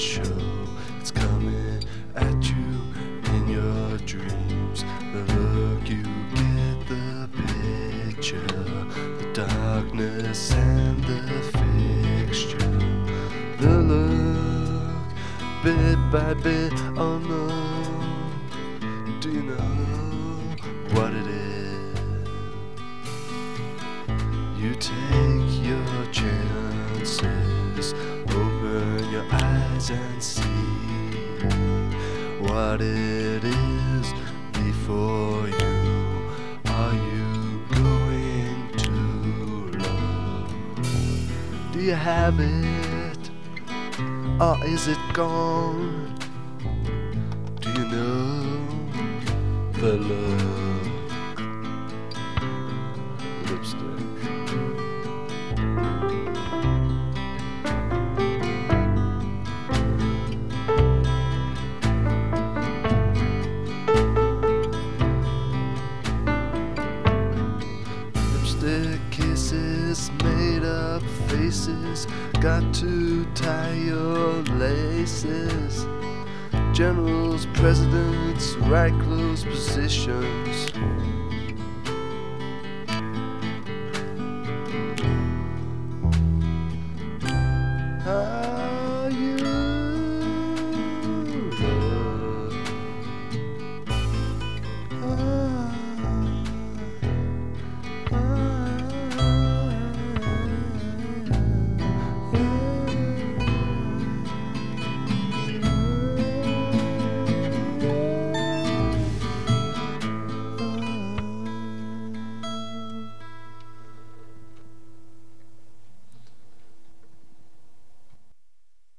show. It's coming at you in your dreams. The look you get, the picture, the darkness and the fixture. The look, bit by bit, oh unknown. Do you know what it is? You take what it is before you. Are you going to love? Do you have it, or is it gone? Do you know the look? Lipstick. Kisses, made up faces. Got to tie your laces. Generals, presidents, right close positions.